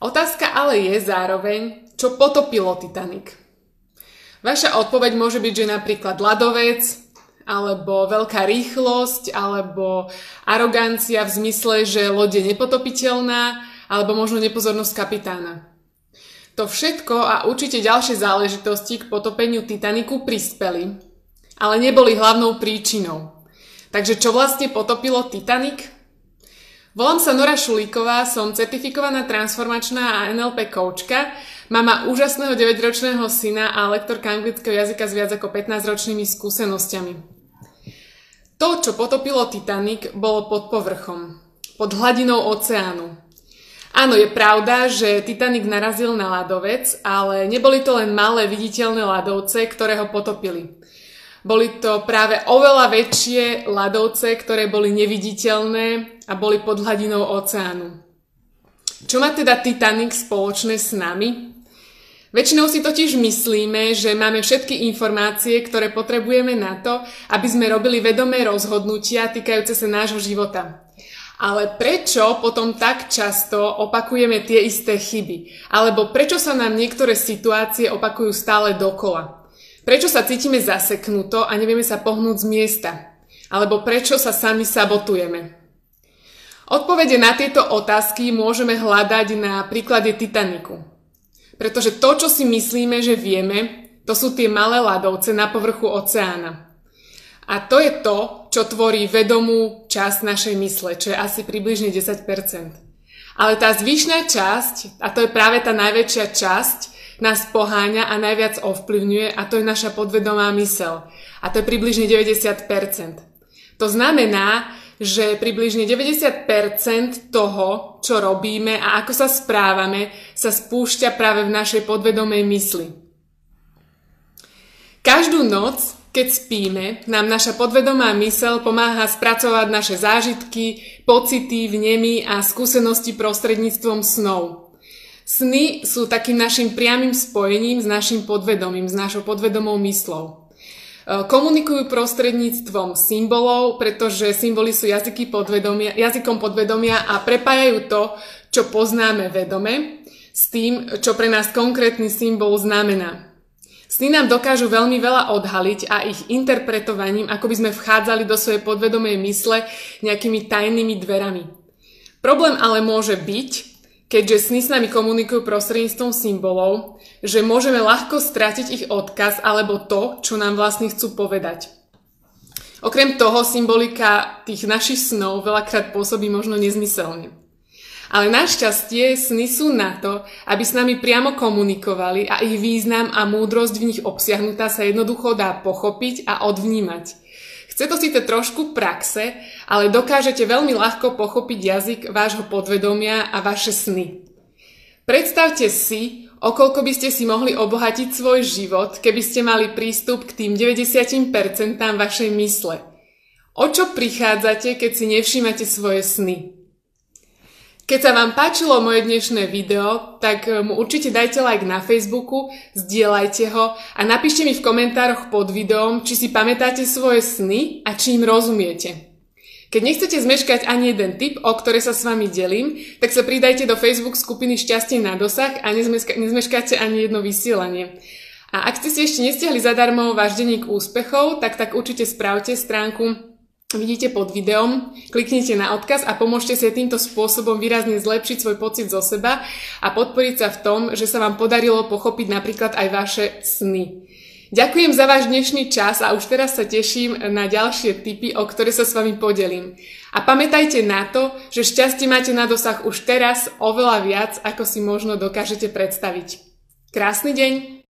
Otázka ale je zároveň, čo potopilo Titanic. Vaša odpoveď môže byť, že napríklad ľadovec, alebo veľká rýchlosť, alebo arogancia v zmysle, že loď je nepotopiteľná, alebo možno nepozornosť kapitána. To všetko a určite ďalšie záležitosti k potopeniu Titaniku prispeli, ale neboli hlavnou príčinou. Takže čo vlastne potopilo Titanic? Volám sa Nora Šulíková, som certifikovaná transformačná a NLP koučka, mama úžasného 9-ročného syna a lektorka anglického jazyka s viac ako 15-ročnými skúsenosťami. To, čo potopilo Titanic, bolo pod povrchom, pod hladinou oceánu. Áno, je pravda, že Titanic narazil na ľadovec, ale neboli to len malé viditeľné ľadovce, ktoré ho potopili. Boli to práve oveľa väčšie ľadovce, ktoré boli neviditeľné a boli pod hladinou oceánu. Čo má teda Titanic spoločné s nami? Väčšinou si totiž myslíme, že máme všetky informácie, ktoré potrebujeme na to, aby sme robili vedomé rozhodnutia týkajúce sa nášho života. Ale prečo potom tak často opakujeme tie isté chyby? Alebo prečo sa nám niektoré situácie opakujú stále dokola? Prečo sa cítime zaseknuto a nevieme sa pohnúť z miesta? Alebo prečo sa sami sabotujeme? Odpovede na tieto otázky môžeme hľadať na príklade Titaniku. Pretože to, čo si myslíme, že vieme, to sú tie malé ľadovce na povrchu oceána. A to je to, čo tvorí vedomú časť našej mysle, čo je asi približne 10%. Ale tá zvyšná časť, a to je práve tá najväčšia časť, nás poháňa a najviac ovplyvňuje a to je naša podvedomá mysel. A to je približne 90%. To znamená, že približne 90% toho, čo robíme a ako sa správame, sa spúšťa práve v našej podvedomej mysli. Každú noc, keď spíme, nám naša podvedomá mysel pomáha spracovať naše zážitky, pocity, vnemy a skúsenosti prostredníctvom snov. Sny sú takým našim priamým spojením s našim podvedomím, s našou podvedomou myslou. E, komunikujú prostredníctvom symbolov, pretože symboly sú jazyky podvedomia, jazykom podvedomia a prepájajú to, čo poznáme vedome, s tým, čo pre nás konkrétny symbol znamená. Sny nám dokážu veľmi veľa odhaliť a ich interpretovaním, ako by sme vchádzali do svojej podvedomej mysle nejakými tajnými dverami. Problém ale môže byť, keďže sny s nami komunikujú prostredníctvom symbolov, že môžeme ľahko stratiť ich odkaz alebo to, čo nám vlastne chcú povedať. Okrem toho symbolika tých našich snov veľakrát pôsobí možno nezmyselne. Ale našťastie sny sú na to, aby s nami priamo komunikovali a ich význam a múdrosť v nich obsiahnutá sa jednoducho dá pochopiť a odvnímať. Chce to síce trošku praxe, ale dokážete veľmi ľahko pochopiť jazyk vášho podvedomia a vaše sny. Predstavte si, okolko by ste si mohli obohatiť svoj život, keby ste mali prístup k tým 90% vašej mysle. O čo prichádzate, keď si nevšímate svoje sny? Keď sa vám páčilo moje dnešné video, tak eh, mu určite dajte like na Facebooku, zdieľajte ho a napíšte mi v komentároch pod videom, či si pamätáte svoje sny a či im rozumiete. Keď nechcete zmeškať ani jeden tip, o ktoré sa s vami delím, tak sa pridajte do Facebook skupiny Šťastie na dosah a nezmeškáte ani jedno vysielanie. A ak ste si ešte nestiahli zadarmo váš denník úspechov, tak tak určite spravte stránku vidíte pod videom, kliknite na odkaz a pomôžte si týmto spôsobom výrazne zlepšiť svoj pocit zo seba a podporiť sa v tom, že sa vám podarilo pochopiť napríklad aj vaše sny. Ďakujem za váš dnešný čas a už teraz sa teším na ďalšie tipy, o ktoré sa s vami podelím. A pamätajte na to, že šťastie máte na dosah už teraz oveľa viac, ako si možno dokážete predstaviť. Krásny deň!